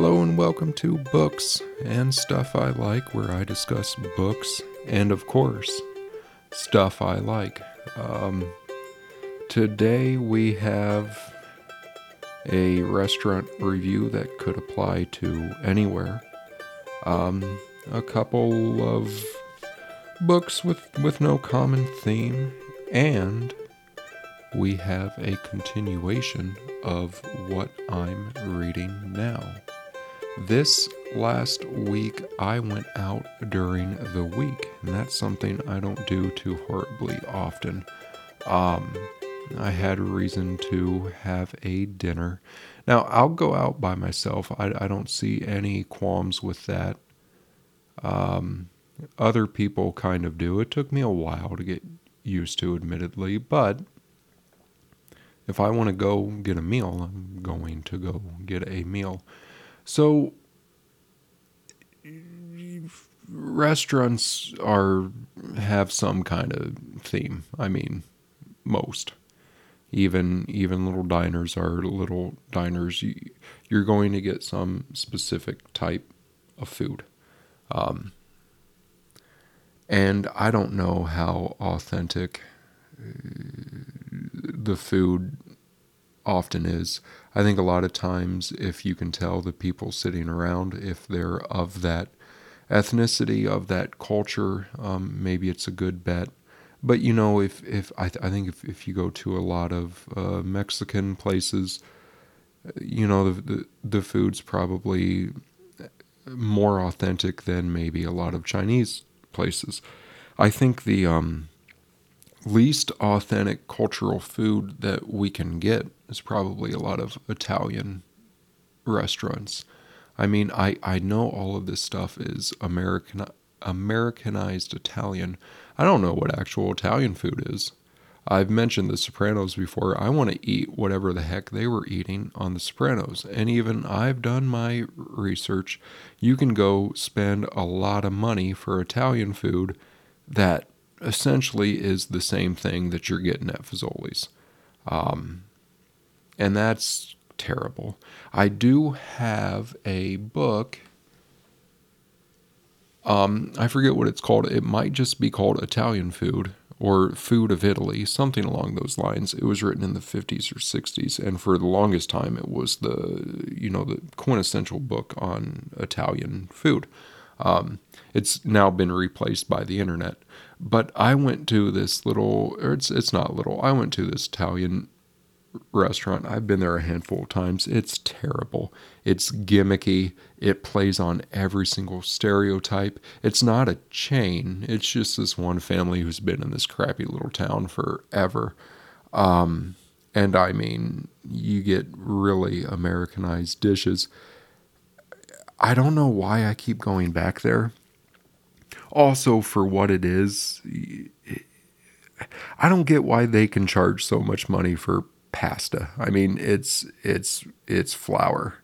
Hello and welcome to Books and Stuff I Like, where I discuss books and, of course, stuff I like. Um, today we have a restaurant review that could apply to anywhere. Um, a couple of books with, with no common theme, and we have a continuation of what I'm reading now. This last week, I went out during the week, and that's something I don't do too horribly often. Um, I had reason to have a dinner. Now, I'll go out by myself. I, I don't see any qualms with that. Um, other people kind of do. It took me a while to get used to, admittedly, but if I want to go get a meal, I'm going to go get a meal. So, restaurants are have some kind of theme. I mean, most. Even even little diners are little diners. You're going to get some specific type of food. Um, and I don't know how authentic the food often is. I think a lot of times, if you can tell the people sitting around, if they're of that ethnicity, of that culture, um, maybe it's a good bet. But you know, if if I, th- I think if, if you go to a lot of uh, Mexican places, you know the, the the food's probably more authentic than maybe a lot of Chinese places. I think the um, least authentic cultural food that we can get is probably a lot of Italian restaurants. I mean, I, I know all of this stuff is American Americanized Italian. I don't know what actual Italian food is. I've mentioned The Sopranos before. I want to eat whatever the heck they were eating on The Sopranos. And even I've done my research. You can go spend a lot of money for Italian food that essentially is the same thing that you're getting at Fazoli's. Um, and that's terrible. I do have a book. Um, I forget what it's called. It might just be called Italian Food or Food of Italy, something along those lines. It was written in the 50s or 60s, and for the longest time, it was the you know the quintessential book on Italian food. Um, it's now been replaced by the internet. But I went to this little, it's it's not little. I went to this Italian restaurant. I've been there a handful of times. It's terrible. It's gimmicky. It plays on every single stereotype. It's not a chain. It's just this one family who's been in this crappy little town forever. Um, and I mean, you get really Americanized dishes. I don't know why I keep going back there. Also, for what it is, I don't get why they can charge so much money for pasta. I mean, it's it's it's flour,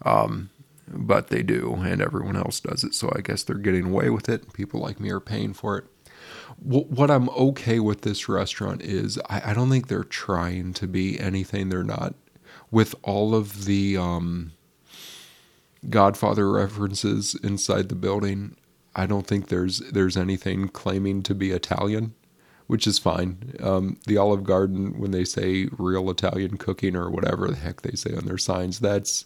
um, but they do, and everyone else does it. So I guess they're getting away with it. People like me are paying for it. What I'm okay with this restaurant is I, don't think they're trying to be anything they're not. With all of the um, Godfather references inside the building, I don't think there's there's anything claiming to be Italian, which is fine. Um, the Olive Garden, when they say real Italian cooking or whatever the heck they say on their signs, that's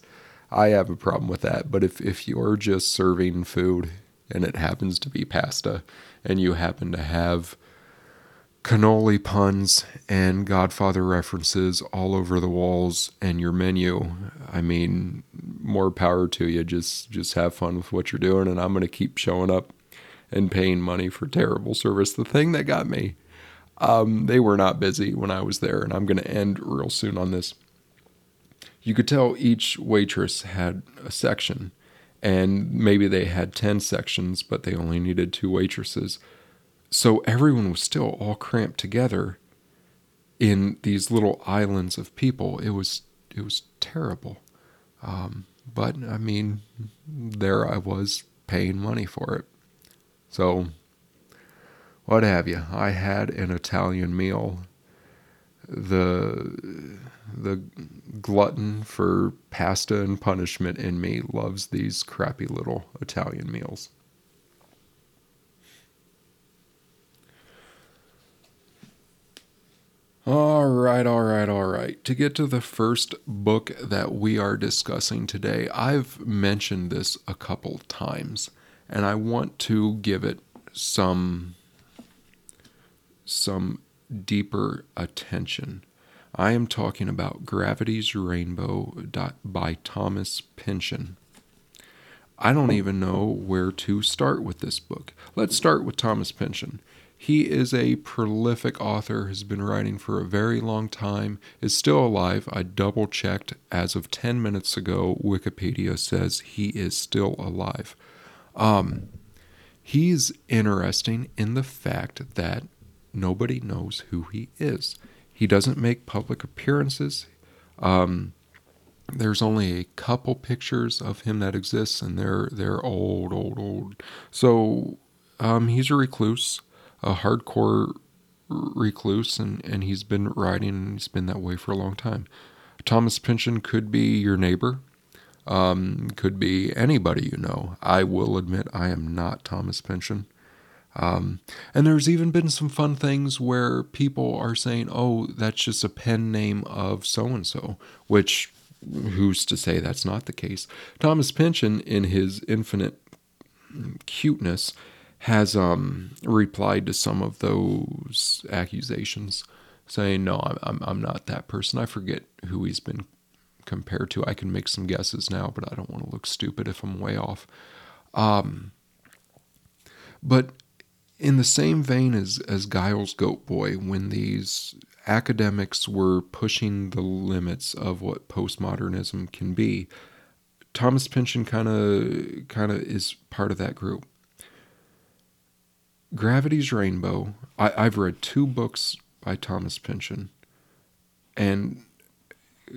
I have a problem with that. But if if you're just serving food and it happens to be pasta, and you happen to have cannoli puns and Godfather references all over the walls and your menu. I mean, more power to you. Just just have fun with what you're doing and I'm to keep showing up and paying money for terrible service. The thing that got me um, they were not busy when I was there and I'm to end real soon on this. You could tell each waitress had a section and maybe they had 10 sections but they only needed two waitresses so everyone was still all cramped together in these little islands of people. It was it was terrible. Um, but I mean, there I was paying money for it. So, what have you? I had an Italian meal. the the glutton for pasta and punishment in me loves these crappy little Italian meals. All right, all right, all right. To get to the first book that we are discussing today, I've mentioned this a couple times, and I want to give it some some deeper attention. I am talking about Gravity's Rainbow by Thomas Pynchon. I don't even know where to start with this book. Let's start with Thomas Pynchon. He is a prolific author, has been writing for a very long time, is still alive. I double checked as of 10 minutes ago. Wikipedia says he is still alive. Um, he's interesting in the fact that nobody knows who he is. He doesn't make public appearances. Um, there's only a couple pictures of him that exists, and they're they're old, old, old. So um, he's a recluse, a hardcore recluse, and, and he's been writing, and he's been that way for a long time. Thomas Pynchon could be your neighbor, um, could be anybody you know. I will admit I am not Thomas Pynchon. Um, and there's even been some fun things where people are saying, oh, that's just a pen name of so and so, which who's to say that's not the case? Thomas Pynchon, in his infinite cuteness, has um, replied to some of those accusations, saying, no, I'm, I'm, not that person. I forget who he's been compared to. I can make some guesses now, but I don't want to look stupid if I'm way off. Um, but in the same vein as, as Giles Goat Boy, when these academics were pushing the limits of what postmodernism can be, Thomas Pynchon kind of kind of is part of that group. Gravity's Rainbow. I, I've read two books by Thomas Pynchon, and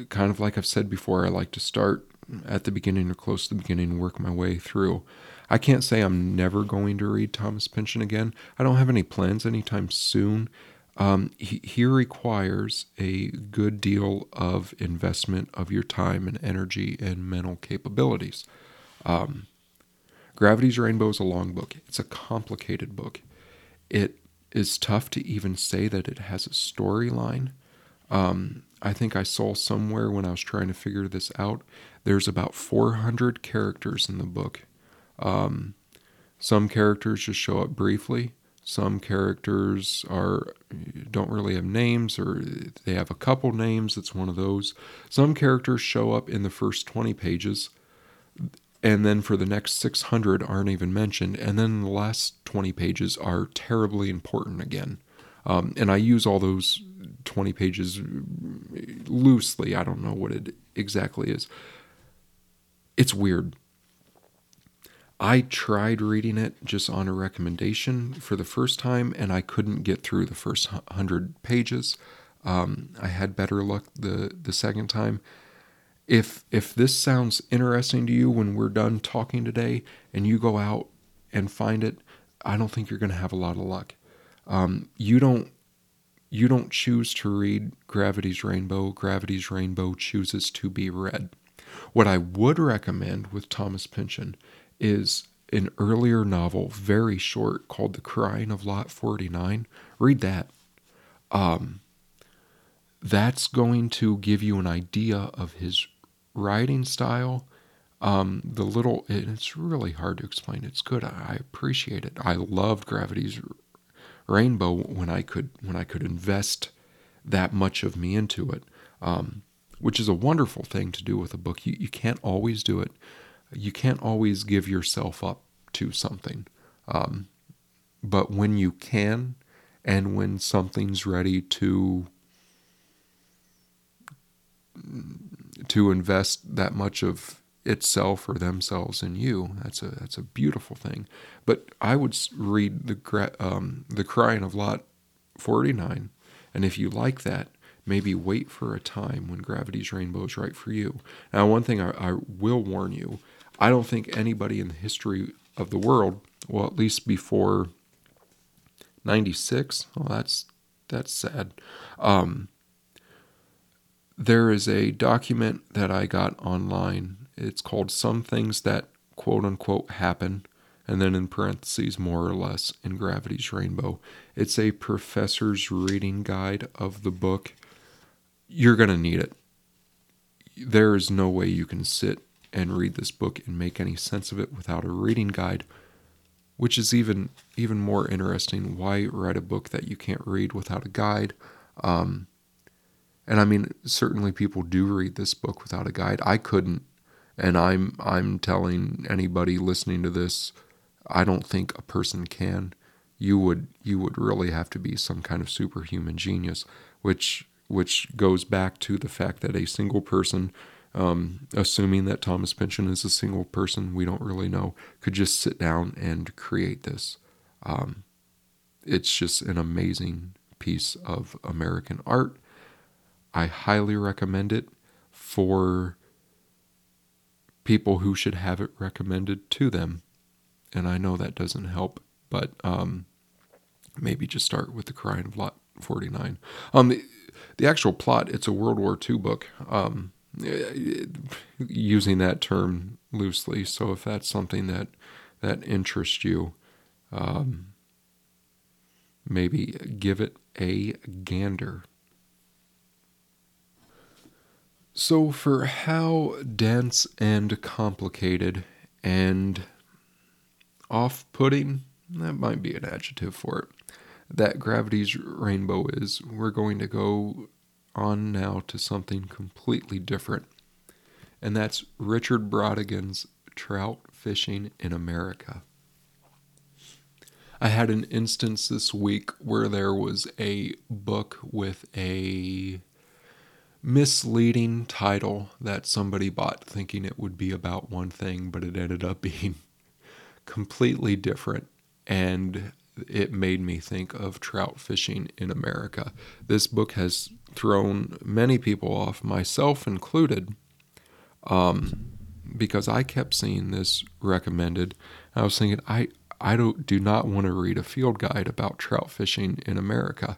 kind of like I've said before, I like to start at the beginning or close to the beginning and work my way through. I can't say I'm never going to read Thomas Pynchon again. I don't have any plans anytime soon. Um, he, he requires a good deal of investment of your time and energy and mental capabilities. Um, Gravity's Rainbow is a long book. It's a complicated book. It is tough to even say that it has a storyline. Um, I think I saw somewhere when I was trying to figure this out, there's about 400 characters in the book. Um, some characters just show up briefly. Some characters are don't really have names, or they have a couple names. It's one of those. Some characters show up in the first 20 pages, and then for the next 600 aren't even mentioned, and then the last 20 pages are terribly important again. Um, and I use all those 20 pages loosely. I don't know what it exactly is. It's weird. I tried reading it just on a recommendation for the first time, and I couldn't get through the first hundred pages. Um, I had better luck the the second time. If if this sounds interesting to you when we're done talking today, and you go out and find it, I don't think you're going to have a lot of luck. Um, you don't you don't choose to read Gravity's Rainbow. Gravity's Rainbow chooses to be read. What I would recommend with Thomas Pynchon is an earlier novel, very short, called The Crying of Lot 49. Read that. Um, that's going to give you an idea of his writing style. Um, the little, it's really hard to explain. It's good. I appreciate it. I loved Gravity's Rainbow when I could when I could invest that much of me into it, um, which is a wonderful thing to do with a book. You you can't always do it you can't always give yourself up to something. Um, but when you can, and when something's ready to to invest that much of itself or themselves in you, that's a that's a beautiful thing. But I would read the um, the crying of Lot forty nine, and if you like that, maybe wait for a time when gravity's rainbow is right for you. Now, one thing I, I will warn you I don't think anybody in the history of the world, well, at least before 96, well, that's that's sad. Um, there is a document that I got online. It's called Some Things That Quote Unquote Happen, and then in parentheses, more or less, in Gravity's Rainbow. It's a professor's reading guide of the book. You're going to need it. There is no way you can sit and read this book and make any sense of it without a reading guide which is even even more interesting why write a book that you can't read without a guide um, and I mean, certainly people do read this book without a guide. I couldn't, and I'm I'm telling anybody listening to this, I don't think a person can. You would you would really have to be some kind of superhuman genius, which which goes back to the fact that a single person, um, assuming that Thomas Pynchon is a single person, we don't really know, could just sit down and create this. Um, it's just an amazing piece of American art I highly recommend it for people who should have it recommended to them. And I know that doesn't help, but um, maybe just start with the Crying of Lot 49. Um, the, the actual plot, it's a World War II book, um, using that term loosely. So if that's something that, that interests you, um, maybe give it a gander. So, for how dense and complicated and off putting, that might be an adjective for it, that gravity's rainbow is, we're going to go on now to something completely different. And that's Richard Brautigan's Trout Fishing in America. I had an instance this week where there was a book with a misleading title that somebody bought thinking it would be about one thing, but it ended up being completely different. And it made me think of trout fishing in America. This book has thrown many people off, myself included, um, because I kept seeing this recommended. I was thinking, I, I don't, do not want to read a field guide about trout fishing in America.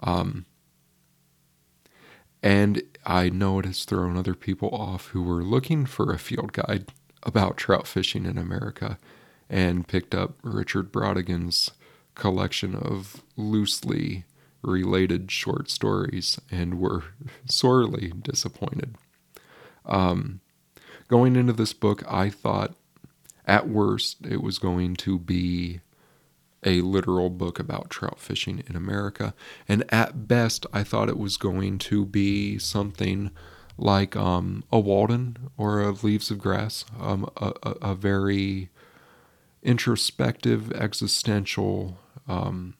Um, and I know it has thrown other people off who were looking for a field guide about trout fishing in America and picked up Richard Brautigan's collection of loosely related short stories and were sorely disappointed. Um, going into this book, I thought at worst it was going to be a literal book about trout fishing in America. And at best, I thought it was going to be something like um, a Walden or a Leaves of Grass, um, a, a, a, very introspective, existential um,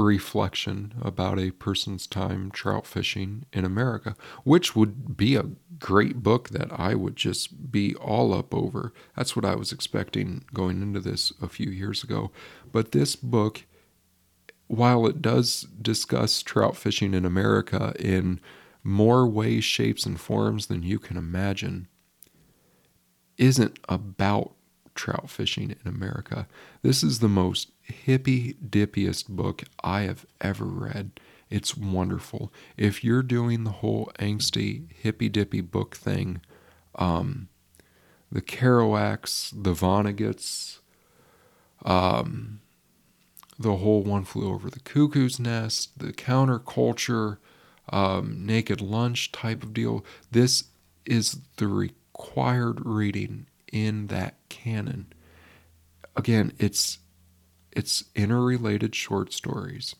reflection about a person's time trout fishing in America, which would be a great book that I would just be all up over. That's what I was expecting going into this a few years ago. But this book, while it does discuss trout fishing in America in more ways, shapes, and forms than you can imagine, isn't about trout fishing in America. This is the most hippy dippiest book I have ever read. It's wonderful. If you're doing the whole angsty hippy dippy book thing, um, the Kerouacs, the Vonnegut's, um, the whole One Flew Over the Cuckoo's Nest, the counterculture, um, Naked Lunch type of deal. This is the required reading in that canon. Again, it's it's interrelated short stories.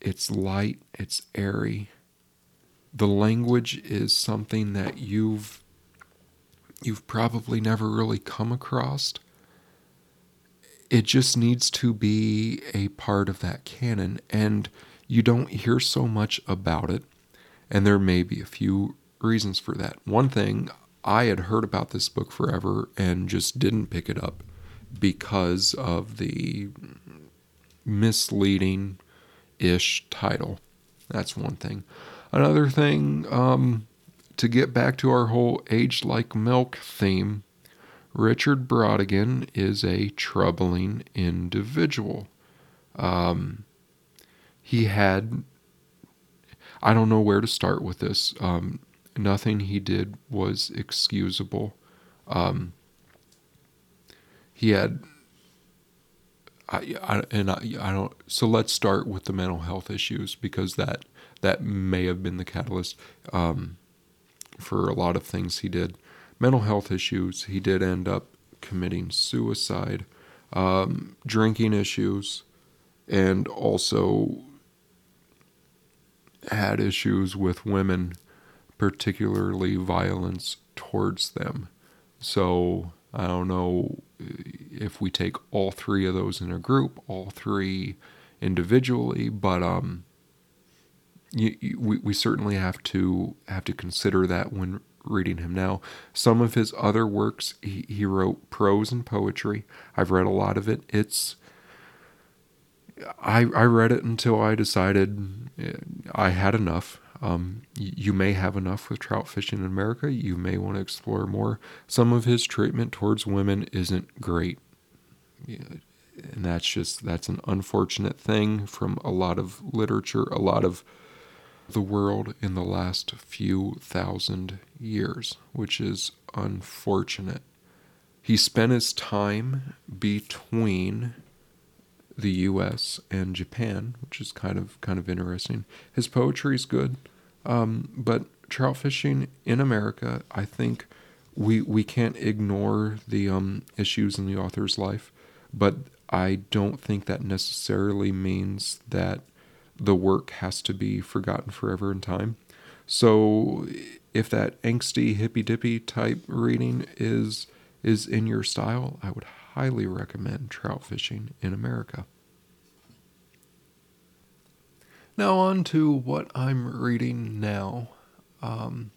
It's light, it's airy. The language is something that you've you've probably never really come across. It just needs to be a part of that canon and you don't hear so much about it and there may be a few reasons for that. One thing I had heard about this book forever and just didn't pick it up because of the misleading ish title. That's one thing. Another thing, um, to get back to our whole age like milk theme, Richard Brautigan is a troubling individual. Um, he had. I don't know where to start with this. Um, nothing he did was excusable. Um, he had I, I, and I, I don't so let's start with the mental health issues because that that may have been the catalyst um, for a lot of things he did mental health issues he did end up committing suicide um, drinking issues and also had issues with women particularly violence towards them so I don't know if we take all three of those in a group, all three individually, but um, you, you, we we certainly have to have to consider that when reading him now. Some of his other works, he, he wrote prose and poetry. I've read a lot of it. It's I I read it until I decided eh, I had enough. Um, you may have enough with trout fishing in America. You may want to explore more. Some of his treatment towards women isn't great. and that's just that's an unfortunate thing from a lot of literature, a lot of the world in the last few thousand years, which is unfortunate. He spent his time between the U.S. and Japan, which is kind of kind of interesting. His poetry is good, um, but trout fishing in America, I think we we can't ignore the um, issues in the author's life, but I don't think that necessarily means that the work has to be forgotten forever in time. So if that angsty hippy dippy type reading is is in your style, I would highly recommend trout fishing in America. Now, on to what I'm reading now. Um,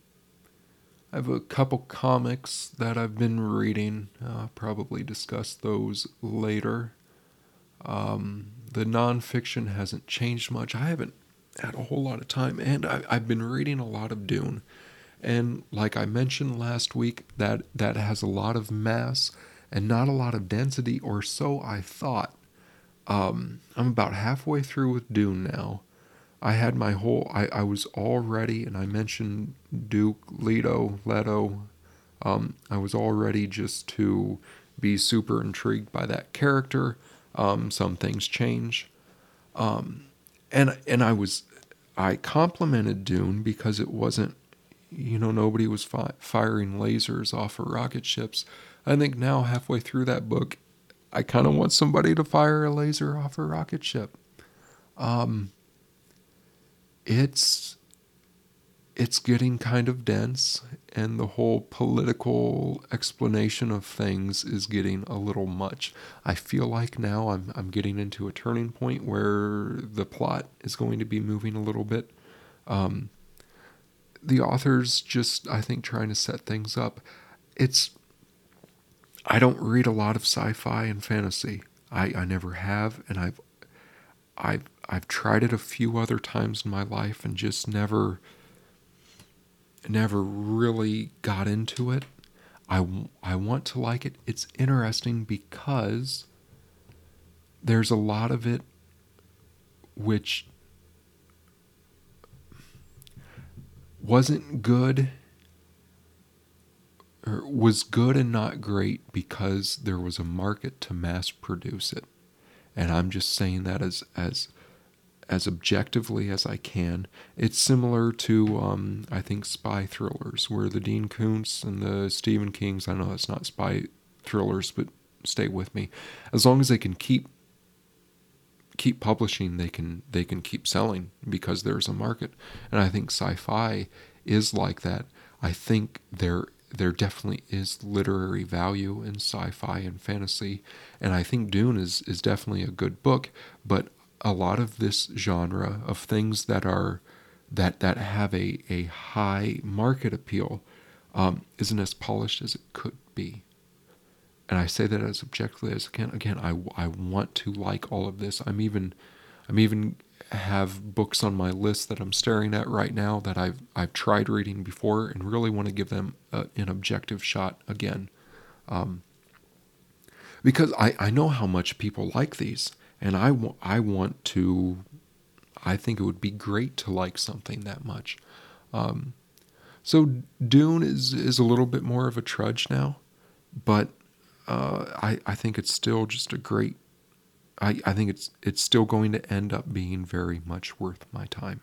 I have a couple comics that I've been reading. Uh, probably discuss those later. Um, the nonfiction hasn't changed much. I haven't had a whole lot of time, and I, I've been reading a lot of Dune. And like I mentioned last week, that that has a lot of mass and not a lot of density, or so I thought. Um, I'm about halfway through with Dune now. I had my whole, I, I was all ready, and I mentioned Duke, Leto, Leto. Um, I was all ready just to be super intrigued by that character. Um, some things change. Um, and, and I was, I complimented Dune because it wasn't, you know, nobody was fi- firing lasers off of rocket ships. I think now, halfway through that book, I kind of want somebody to fire a laser off a rocket ship. Um, it's it's getting kind of dense, and the whole political explanation of things is getting a little much. I feel like now I'm I'm getting into a turning point where the plot is going to be moving a little bit. Um, the author's just I think trying to set things up. It's I don't read a lot of sci-fi and fantasy. I, I never have, and I've I've I've tried it a few other times in my life and just never never really got into it. I, I want to like it. It's interesting because there's a lot of it which wasn't good or was good and not great because there was a market to mass produce it. And I'm just saying that as as as objectively as I can. It's similar to um, I think spy thrillers, where the Dean Koontz and the Stephen Kings. I know it's not spy thrillers, but stay with me. As long as they can keep keep publishing, they can they can keep selling because there's a market. And I think sci-fi is like that. I think there there definitely is literary value in sci-fi and fantasy, and I think Dune is is definitely a good book. But a lot of this genre of things that are that that have a a high market appeal um, isn't as polished as it could be. And I say that as objectively as I can. Again, I, I want to like all of this. I'm even I'm even have books on my list that I'm staring at right now that I've I've tried reading before and really want to give them a, an objective shot again, um, because I I know how much people like these, and I I want to I think it would be great to like something that much. Um, so Dune is is a little bit more of a trudge now, but uh, I I think it's still just a great. I, I think it's it's still going to end up being very much worth my time.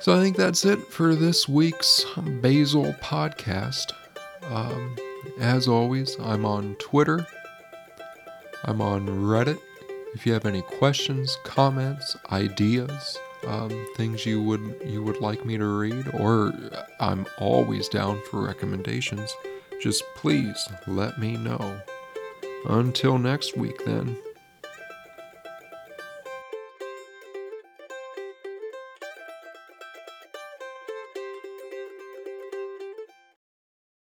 So I think that's it for this week's Basil podcast. Um, as always, I'm on Twitter. I'm on Reddit. If you have any questions, comments, ideas, um, things you would you would like me to read, or I'm always down for recommendations. Just please let me know. Until next week, then.